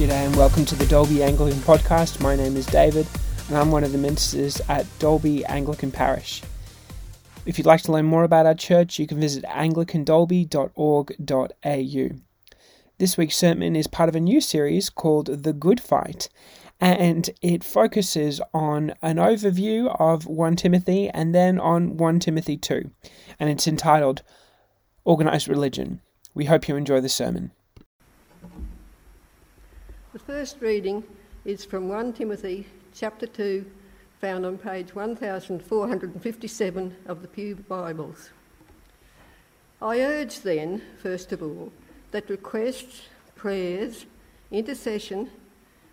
G'day and welcome to the Dalby Anglican Podcast. My name is David and I'm one of the ministers at Dalby Anglican Parish. If you'd like to learn more about our church, you can visit anglicandalby.org.au. This week's sermon is part of a new series called The Good Fight, and it focuses on an overview of 1 Timothy and then on 1 Timothy 2, and it's entitled Organized Religion. We hope you enjoy the sermon. First reading is from 1 Timothy chapter 2, found on page 1457 of the Pew Bibles. I urge then, first of all, that requests, prayers, intercession,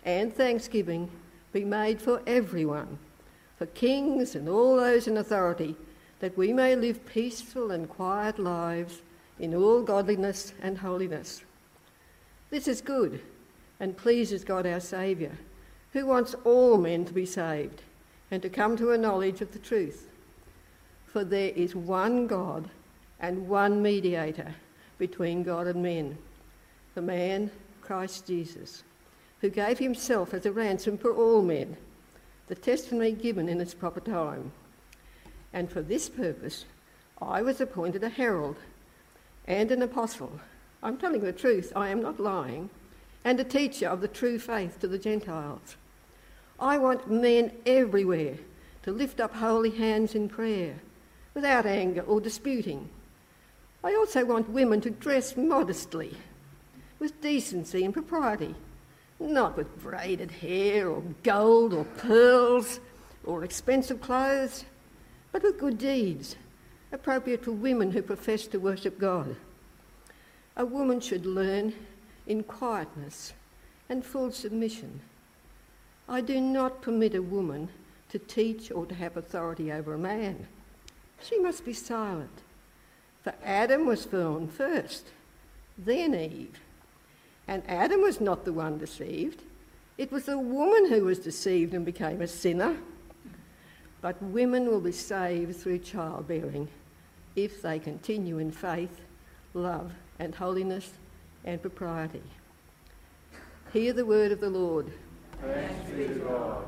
and thanksgiving be made for everyone, for kings and all those in authority, that we may live peaceful and quiet lives in all godliness and holiness. This is good and pleases God our Saviour, who wants all men to be saved and to come to a knowledge of the truth. For there is one God and one mediator between God and men, the man Christ Jesus, who gave himself as a ransom for all men, the testimony given in its proper time. And for this purpose I was appointed a herald and an apostle. I'm telling the truth, I am not lying and a teacher of the true faith to the Gentiles. I want men everywhere to lift up holy hands in prayer without anger or disputing. I also want women to dress modestly, with decency and propriety, not with braided hair or gold or pearls or expensive clothes, but with good deeds, appropriate for women who profess to worship God. A woman should learn in quietness and full submission. I do not permit a woman to teach or to have authority over a man. She must be silent. For Adam was formed first, then Eve. And Adam was not the one deceived, it was the woman who was deceived and became a sinner. But women will be saved through childbearing if they continue in faith, love, and holiness and propriety. Hear the word of the Lord. Thanks be to God.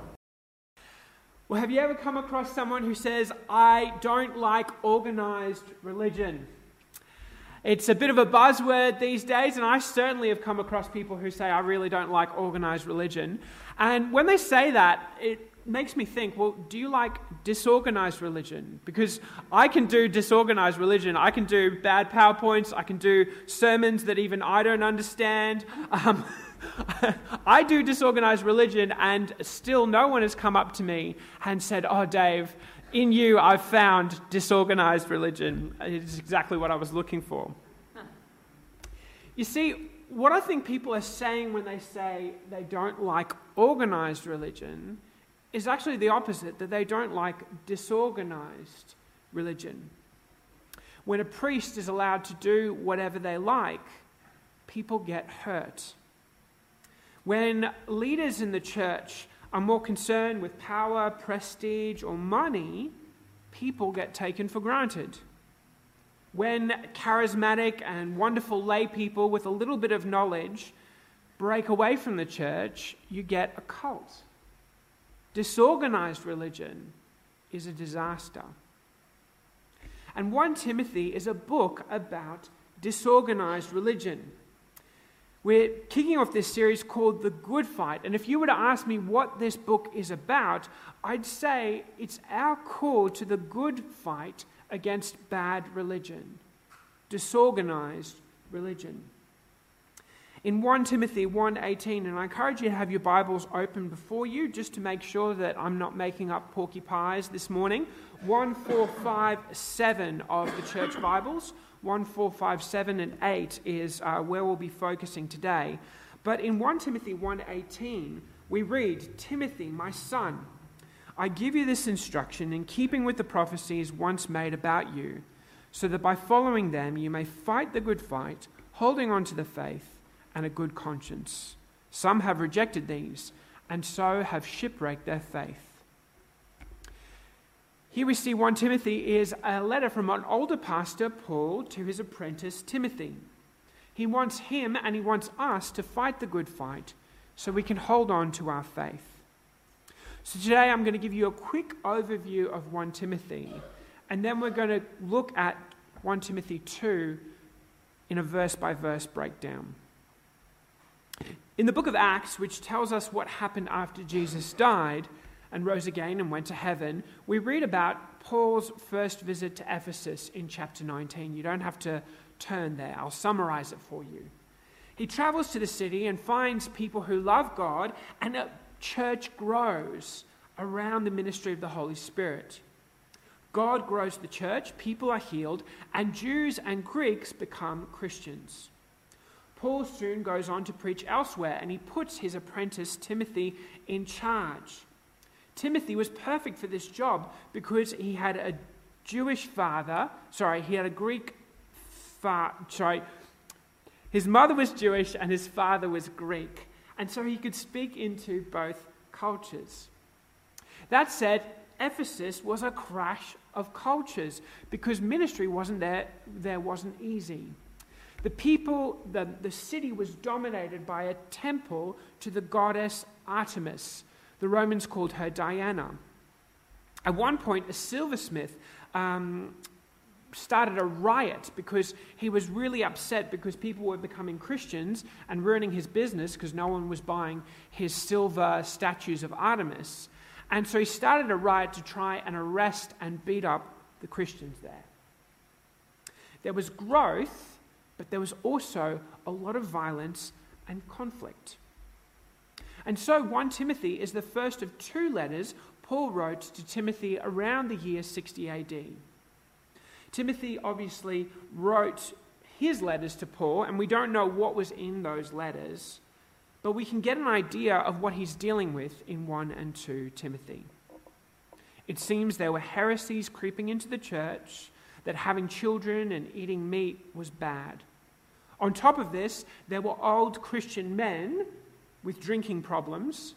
Well, have you ever come across someone who says, I don't like organized religion? It's a bit of a buzzword these days, and I certainly have come across people who say, I really don't like organized religion. And when they say that, it makes me think, well, do you like disorganized religion? Because I can do disorganized religion. I can do bad PowerPoints. I can do sermons that even I don't understand. Um, I do disorganized religion, and still no one has come up to me and said, Oh, Dave, in you I've found disorganized religion. It's exactly what I was looking for. You see, what I think people are saying when they say they don't like organized religion is actually the opposite, that they don't like disorganized religion. When a priest is allowed to do whatever they like, people get hurt. When leaders in the church are more concerned with power, prestige, or money, people get taken for granted. When charismatic and wonderful lay people with a little bit of knowledge break away from the church, you get a cult. Disorganized religion is a disaster. And 1 Timothy is a book about disorganized religion. We're kicking off this series called The Good Fight. And if you were to ask me what this book is about, I'd say it's our call to the good fight against bad religion, disorganized religion in 1 Timothy 1:18 and I encourage you to have your Bibles open before you just to make sure that I'm not making up porky pies this morning. 1457 of the church Bibles. 1457 and 8 is uh, where we'll be focusing today. But in 1 Timothy 1:18 we read Timothy my son I give you this instruction in keeping with the prophecies once made about you so that by following them you may fight the good fight holding on to the faith and a good conscience. Some have rejected these, and so have shipwrecked their faith. Here we see 1 Timothy is a letter from an older pastor, Paul, to his apprentice, Timothy. He wants him and he wants us to fight the good fight so we can hold on to our faith. So today I'm going to give you a quick overview of 1 Timothy, and then we're going to look at 1 Timothy 2 in a verse by verse breakdown. In the book of Acts, which tells us what happened after Jesus died and rose again and went to heaven, we read about Paul's first visit to Ephesus in chapter 19. You don't have to turn there, I'll summarize it for you. He travels to the city and finds people who love God, and a church grows around the ministry of the Holy Spirit. God grows the church, people are healed, and Jews and Greeks become Christians. Paul soon goes on to preach elsewhere, and he puts his apprentice Timothy in charge. Timothy was perfect for this job because he had a Jewish father, sorry, he had a Greek father, sorry, his mother was Jewish and his father was Greek, and so he could speak into both cultures. That said, Ephesus was a crash of cultures because ministry wasn't there, there wasn't easy. The people, the, the city was dominated by a temple to the goddess Artemis. The Romans called her Diana. At one point, a silversmith um, started a riot because he was really upset because people were becoming Christians and ruining his business because no one was buying his silver statues of Artemis. And so he started a riot to try and arrest and beat up the Christians there. There was growth, but there was also a lot of violence and conflict. And so 1 Timothy is the first of two letters Paul wrote to Timothy around the year 60 AD. Timothy obviously wrote his letters to Paul, and we don't know what was in those letters, but we can get an idea of what he's dealing with in 1 and 2 Timothy. It seems there were heresies creeping into the church, that having children and eating meat was bad. On top of this, there were old Christian men with drinking problems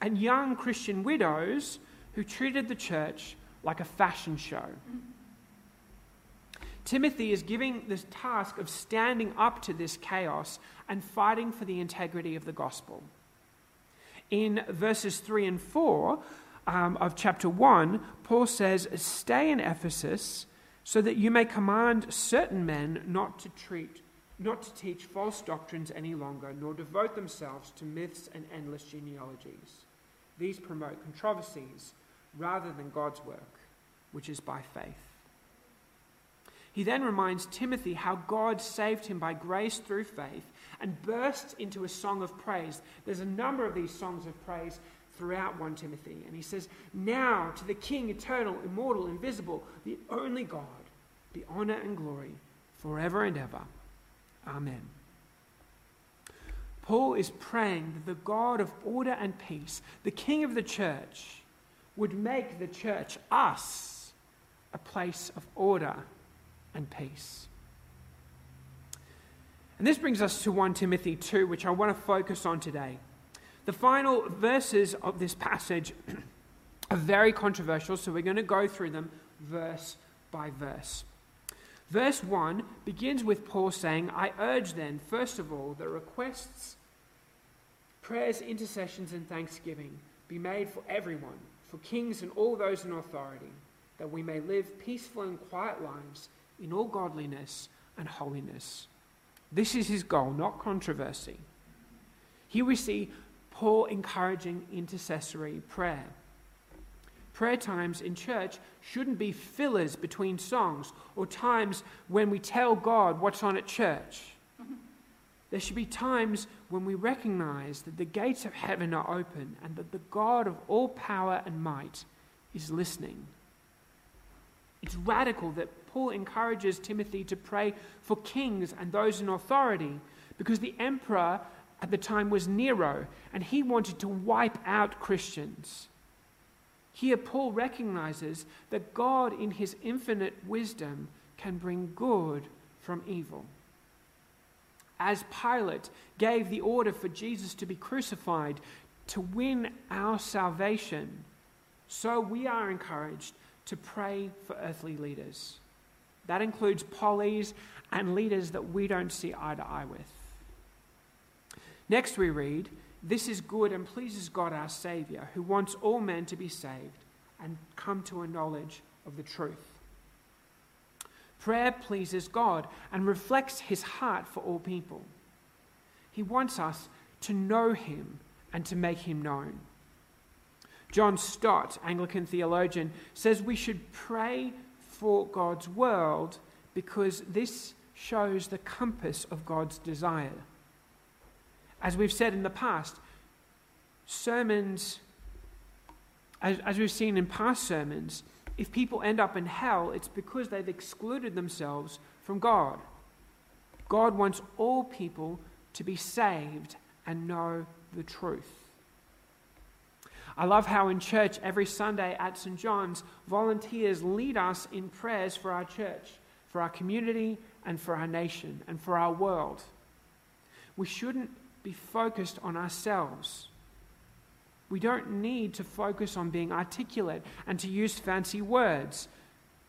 and young Christian widows who treated the church like a fashion show. Timothy is giving the task of standing up to this chaos and fighting for the integrity of the gospel. In verses 3 and 4 um, of chapter 1, Paul says, Stay in Ephesus so that you may command certain men not to treat not to teach false doctrines any longer, nor devote themselves to myths and endless genealogies. These promote controversies rather than God's work, which is by faith. He then reminds Timothy how God saved him by grace through faith and bursts into a song of praise. There's a number of these songs of praise throughout 1 Timothy. And he says, Now to the King, eternal, immortal, invisible, the only God, be honor and glory forever and ever. Amen. Paul is praying that the God of order and peace, the King of the church, would make the church, us, a place of order and peace. And this brings us to 1 Timothy 2, which I want to focus on today. The final verses of this passage are very controversial, so we're going to go through them verse by verse. Verse 1 begins with Paul saying, I urge then, first of all, that requests, prayers, intercessions, and thanksgiving be made for everyone, for kings and all those in authority, that we may live peaceful and quiet lives in all godliness and holiness. This is his goal, not controversy. Here we see Paul encouraging intercessory prayer. Prayer times in church shouldn't be fillers between songs or times when we tell God what's on at church. There should be times when we recognize that the gates of heaven are open and that the God of all power and might is listening. It's radical that Paul encourages Timothy to pray for kings and those in authority because the emperor at the time was Nero and he wanted to wipe out Christians. Here, Paul recognizes that God, in his infinite wisdom, can bring good from evil. As Pilate gave the order for Jesus to be crucified to win our salvation, so we are encouraged to pray for earthly leaders. That includes pollies and leaders that we don't see eye to eye with. Next, we read, This is good and pleases God our Saviour, who wants all men to be saved and come to a knowledge of the truth. Prayer pleases God and reflects his heart for all people. He wants us to know him and to make him known. John Stott, Anglican theologian, says we should pray for God's world because this shows the compass of God's desire. As we've said in the past, sermons, as, as we've seen in past sermons, if people end up in hell, it's because they've excluded themselves from God. God wants all people to be saved and know the truth. I love how in church every Sunday at St. John's, volunteers lead us in prayers for our church, for our community, and for our nation, and for our world. We shouldn't be focused on ourselves. We don't need to focus on being articulate and to use fancy words,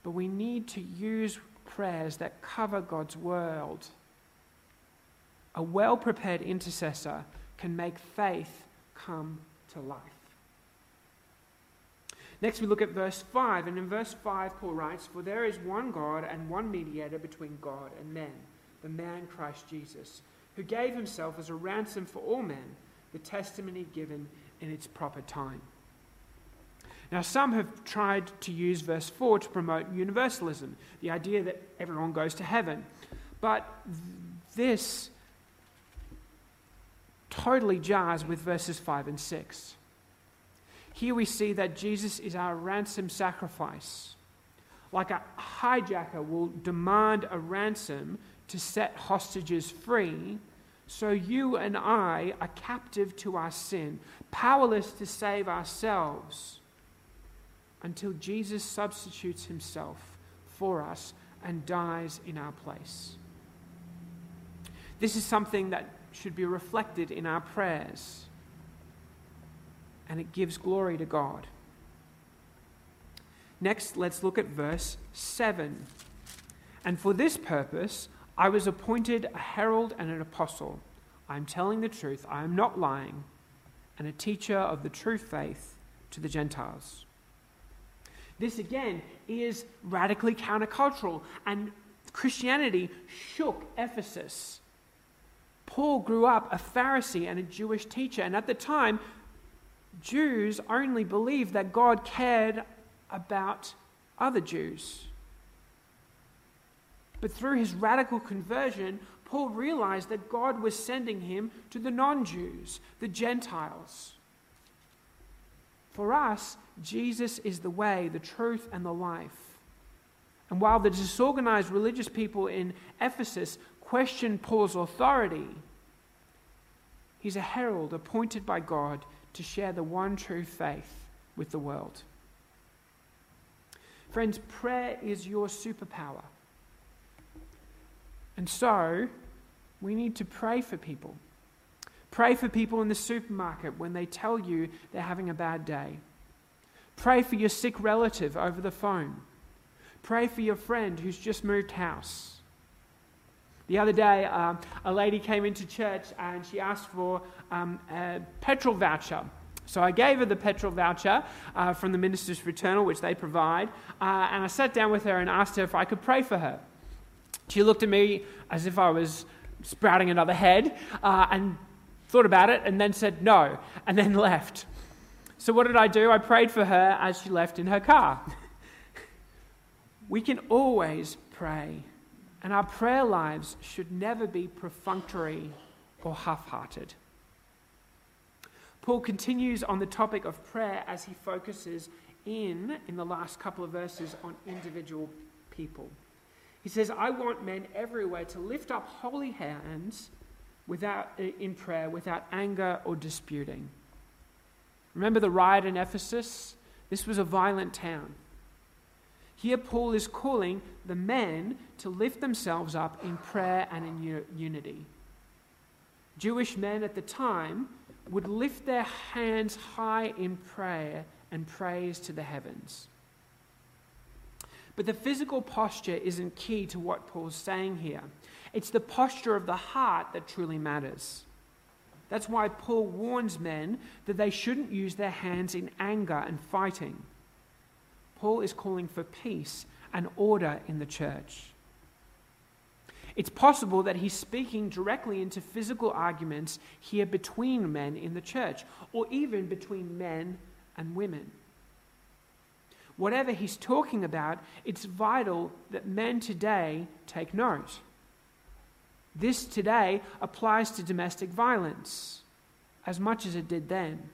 but we need to use prayers that cover God's world. A well prepared intercessor can make faith come to life. Next, we look at verse 5. And in verse 5, Paul writes, For there is one God and one mediator between God and men, the man Christ Jesus, who gave himself as a ransom for all men, the testimony given in its proper time. Now, some have tried to use verse 4 to promote universalism, the idea that everyone goes to heaven. But this totally jars with verses 5 and 6. Here we see that Jesus is our ransom sacrifice. Like a hijacker will demand a ransom to set hostages free, so you and I are captive to our sin, powerless to save ourselves until Jesus substitutes himself for us and dies in our place. This is something that should be reflected in our prayers, and it gives glory to God. Next, let's look at verse 7. And for this purpose, I was appointed a herald and an apostle. I am telling the truth, I am not lying and a teacher of the true faith to the Gentiles. This again is radically countercultural, and Christianity shook Ephesus. Paul grew up a Pharisee and a Jewish teacher, and at the time, Jews only believed that God cared about other Jews. But through his radical conversion, Paul realized that God was sending him to the non Jews, the Gentiles. For us, Jesus is the way, the truth, and the life. And while the disorganized religious people in Ephesus questioned Paul's authority, he's a herald appointed by God to share the one true faith with the world. Friends, prayer is your superpower. And so, we need to pray for people. Pray for people in the supermarket when they tell you they're having a bad day. Pray for your sick relative over the phone. Pray for your friend who's just moved house. The other day, um, a lady came into church and she asked for um, a petrol voucher. So I gave her the petrol voucher uh, from the Minister's Fraternal, which they provide, uh, and I sat down with her and asked her if I could pray for her. She looked at me as if I was sprouting another head uh, and thought about it and then said no and then left. So, what did I do? I prayed for her as she left in her car. we can always pray, and our prayer lives should never be perfunctory or half hearted. Paul continues on the topic of prayer as he focuses in, in the last couple of verses, on individual people. He says, I want men everywhere to lift up holy hands without, in prayer without anger or disputing. Remember the riot in Ephesus? This was a violent town. Here, Paul is calling the men to lift themselves up in prayer and in unity. Jewish men at the time would lift their hands high in prayer and praise to the heavens. But the physical posture isn't key to what Paul's saying here. It's the posture of the heart that truly matters. That's why Paul warns men that they shouldn't use their hands in anger and fighting. Paul is calling for peace and order in the church. It's possible that he's speaking directly into physical arguments here between men in the church, or even between men and women. Whatever he's talking about, it's vital that men today take note. This today applies to domestic violence as much as it did then.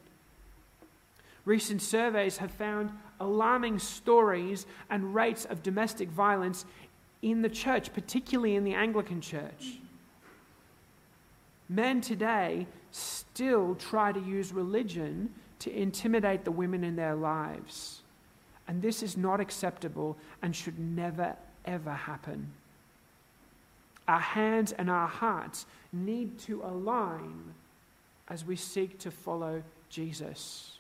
Recent surveys have found alarming stories and rates of domestic violence in the church, particularly in the Anglican church. Men today still try to use religion to intimidate the women in their lives. And this is not acceptable and should never, ever happen. Our hands and our hearts need to align as we seek to follow Jesus.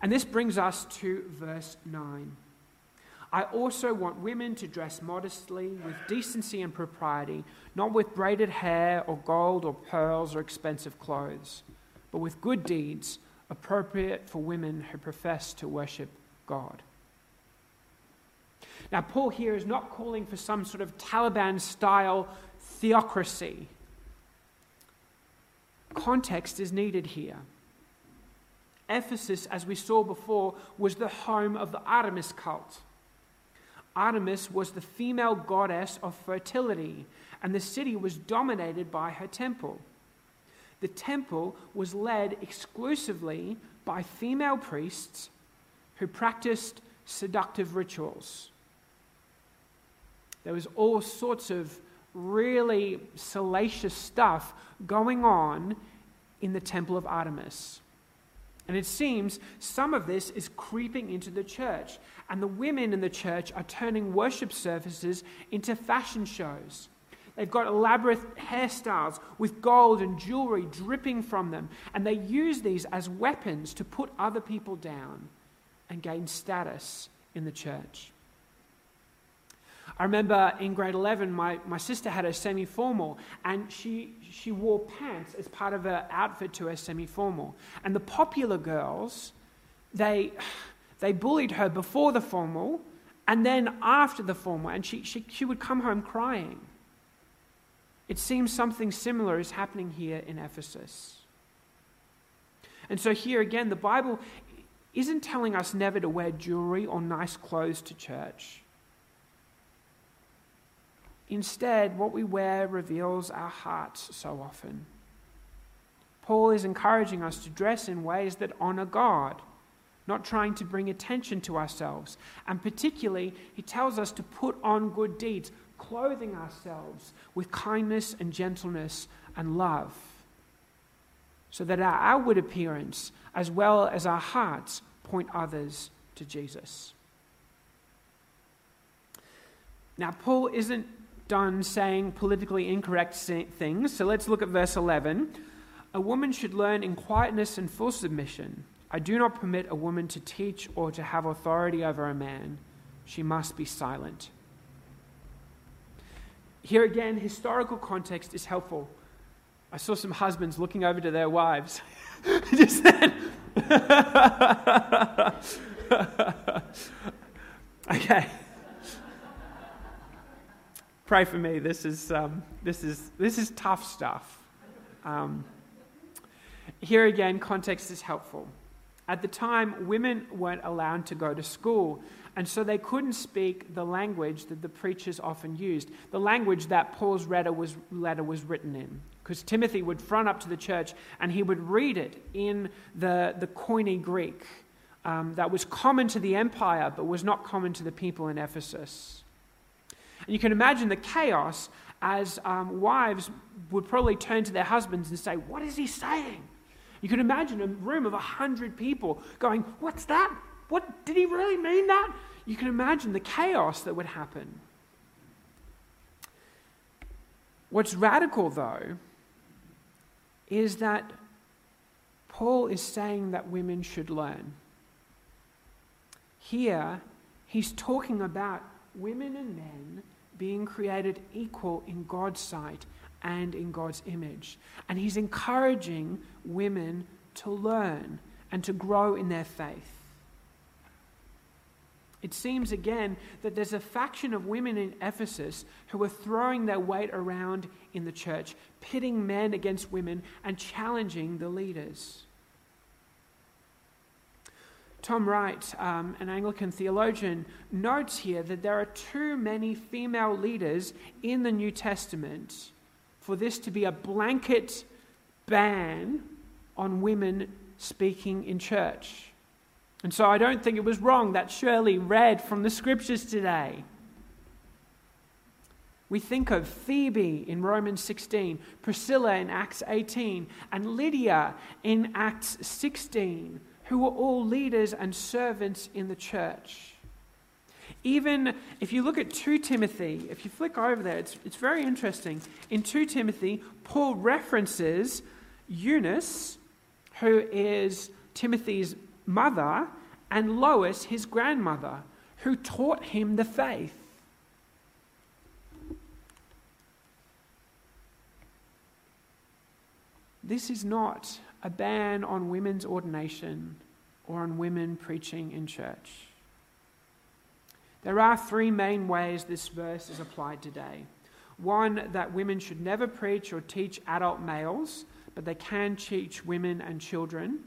And this brings us to verse 9. I also want women to dress modestly, with decency and propriety, not with braided hair or gold or pearls or expensive clothes, but with good deeds appropriate for women who profess to worship God. Now, Paul here is not calling for some sort of Taliban style theocracy. Context is needed here. Ephesus, as we saw before, was the home of the Artemis cult. Artemis was the female goddess of fertility, and the city was dominated by her temple. The temple was led exclusively by female priests who practiced seductive rituals. There was all sorts of really salacious stuff going on in the temple of Artemis. And it seems some of this is creeping into the church. And the women in the church are turning worship services into fashion shows. They've got elaborate hairstyles with gold and jewelry dripping from them. And they use these as weapons to put other people down and gain status in the church. I remember in grade 11, my, my sister had a semi formal, and she, she wore pants as part of her outfit to her semi formal. And the popular girls, they, they bullied her before the formal and then after the formal, and she, she, she would come home crying. It seems something similar is happening here in Ephesus. And so, here again, the Bible isn't telling us never to wear jewelry or nice clothes to church. Instead, what we wear reveals our hearts so often. Paul is encouraging us to dress in ways that honor God, not trying to bring attention to ourselves. And particularly, he tells us to put on good deeds, clothing ourselves with kindness and gentleness and love, so that our outward appearance, as well as our hearts, point others to Jesus. Now, Paul isn't done saying politically incorrect things. So let's look at verse 11. A woman should learn in quietness and full submission. I do not permit a woman to teach or to have authority over a man. She must be silent. Here again, historical context is helpful. I saw some husbands looking over to their wives. Just then. okay. Pray for me. This is, um, this is, this is tough stuff. Um, here again, context is helpful. At the time, women weren't allowed to go to school, and so they couldn't speak the language that the preachers often used, the language that Paul's letter was, letter was written in. Because Timothy would front up to the church and he would read it in the, the Koine Greek um, that was common to the empire but was not common to the people in Ephesus. And you can imagine the chaos as um, wives would probably turn to their husbands and say, What is he saying? You can imagine a room of a hundred people going, What's that? What did he really mean that? You can imagine the chaos that would happen. What's radical, though, is that Paul is saying that women should learn. Here, he's talking about women and men being created equal in God's sight and in God's image. And he's encouraging women to learn and to grow in their faith. It seems again that there's a faction of women in Ephesus who are throwing their weight around in the church, pitting men against women and challenging the leaders. Tom Wright, um, an Anglican theologian, notes here that there are too many female leaders in the New Testament for this to be a blanket ban on women speaking in church. And so I don't think it was wrong that Shirley read from the scriptures today. We think of Phoebe in Romans 16, Priscilla in Acts 18, and Lydia in Acts 16, who were all leaders and servants in the church. Even if you look at 2 Timothy, if you flick over there, it's, it's very interesting. In 2 Timothy, Paul references Eunice, who is Timothy's mother, and Lois, his grandmother, who taught him the faith. This is not a ban on women's ordination or on women preaching in church. There are three main ways this verse is applied today. One, that women should never preach or teach adult males, but they can teach women and children.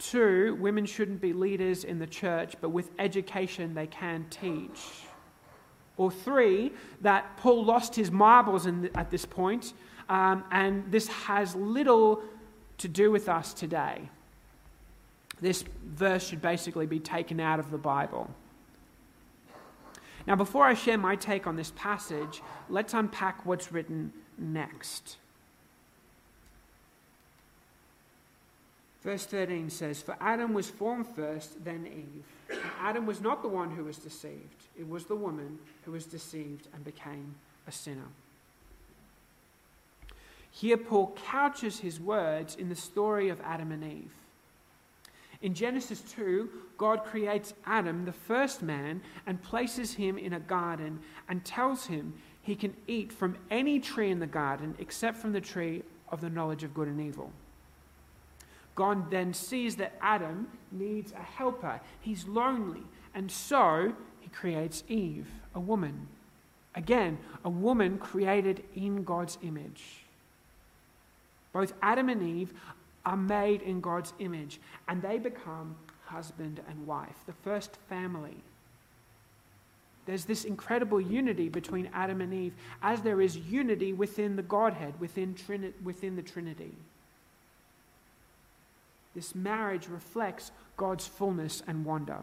Two, women shouldn't be leaders in the church, but with education they can teach. Or three, that Paul lost his marbles the, at this point, um, and this has little to do with us today. This verse should basically be taken out of the Bible. Now, before I share my take on this passage, let's unpack what's written next. Verse 13 says, For Adam was formed first, then Eve. And Adam was not the one who was deceived, it was the woman who was deceived and became a sinner. Here, Paul couches his words in the story of Adam and Eve. In Genesis 2, God creates Adam, the first man, and places him in a garden and tells him he can eat from any tree in the garden except from the tree of the knowledge of good and evil. God then sees that Adam needs a helper. He's lonely. And so he creates Eve, a woman. Again, a woman created in God's image. Both Adam and Eve are made in God's image, and they become husband and wife, the first family. There's this incredible unity between Adam and Eve, as there is unity within the Godhead, within, Trini- within the Trinity. This marriage reflects God's fullness and wonder.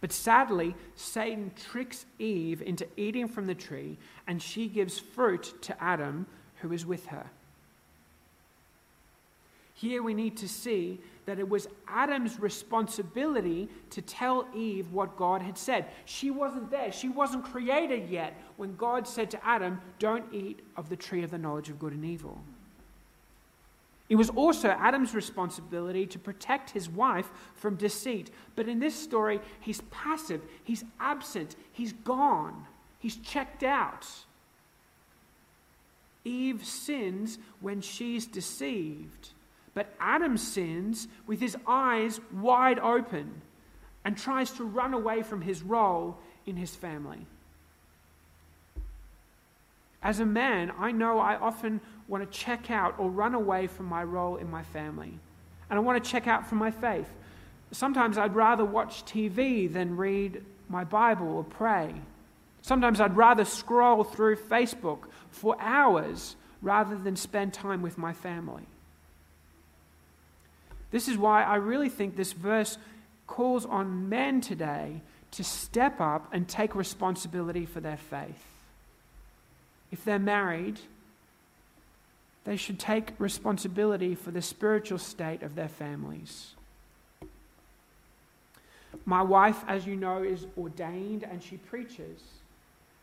But sadly, Satan tricks Eve into eating from the tree, and she gives fruit to Adam, who is with her. Here we need to see that it was Adam's responsibility to tell Eve what God had said. She wasn't there, she wasn't created yet when God said to Adam, Don't eat of the tree of the knowledge of good and evil. It was also Adam's responsibility to protect his wife from deceit. But in this story, he's passive, he's absent, he's gone, he's checked out. Eve sins when she's deceived. But Adam sins with his eyes wide open and tries to run away from his role in his family. As a man, I know I often want to check out or run away from my role in my family. And I want to check out from my faith. Sometimes I'd rather watch TV than read my Bible or pray. Sometimes I'd rather scroll through Facebook for hours rather than spend time with my family. This is why I really think this verse calls on men today to step up and take responsibility for their faith. If they're married, they should take responsibility for the spiritual state of their families. My wife, as you know, is ordained and she preaches.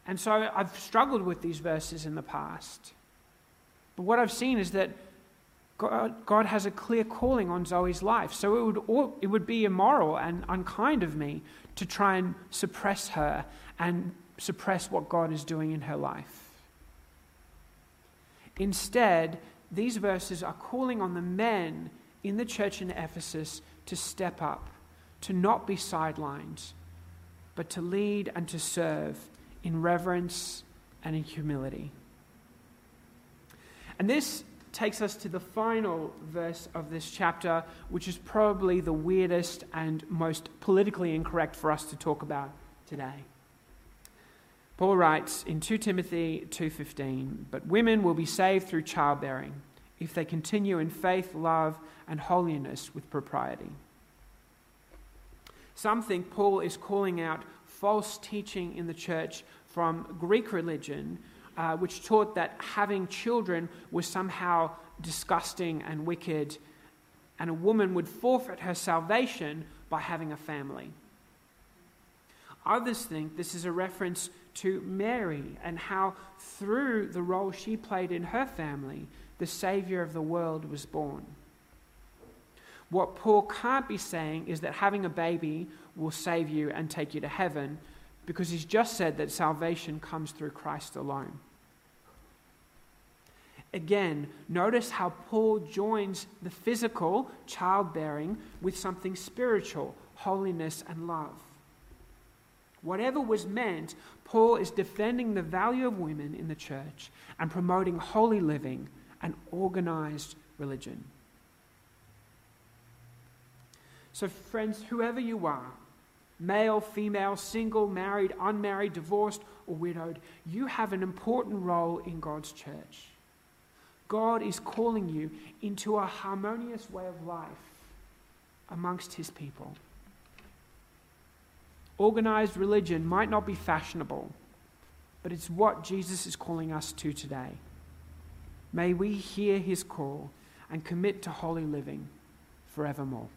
And so I've struggled with these verses in the past. But what I've seen is that God, God has a clear calling on Zoe's life. So it would, it would be immoral and unkind of me to try and suppress her and suppress what God is doing in her life. Instead, these verses are calling on the men in the church in Ephesus to step up, to not be sidelined, but to lead and to serve in reverence and in humility. And this takes us to the final verse of this chapter, which is probably the weirdest and most politically incorrect for us to talk about today. Paul writes in 2 Timothy 2:15, "But women will be saved through childbearing if they continue in faith, love, and holiness with propriety." Some think Paul is calling out false teaching in the church from Greek religion uh, which taught that having children was somehow disgusting and wicked, and a woman would forfeit her salvation by having a family. Others think this is a reference to Mary and how, through the role she played in her family, the Saviour of the world was born. What Paul can't be saying is that having a baby will save you and take you to heaven, because he's just said that salvation comes through Christ alone. Again, notice how Paul joins the physical childbearing with something spiritual holiness and love. Whatever was meant, Paul is defending the value of women in the church and promoting holy living and organized religion. So, friends, whoever you are, male, female, single, married, unmarried, divorced, or widowed, you have an important role in God's church. God is calling you into a harmonious way of life amongst his people. Organized religion might not be fashionable, but it's what Jesus is calling us to today. May we hear his call and commit to holy living forevermore.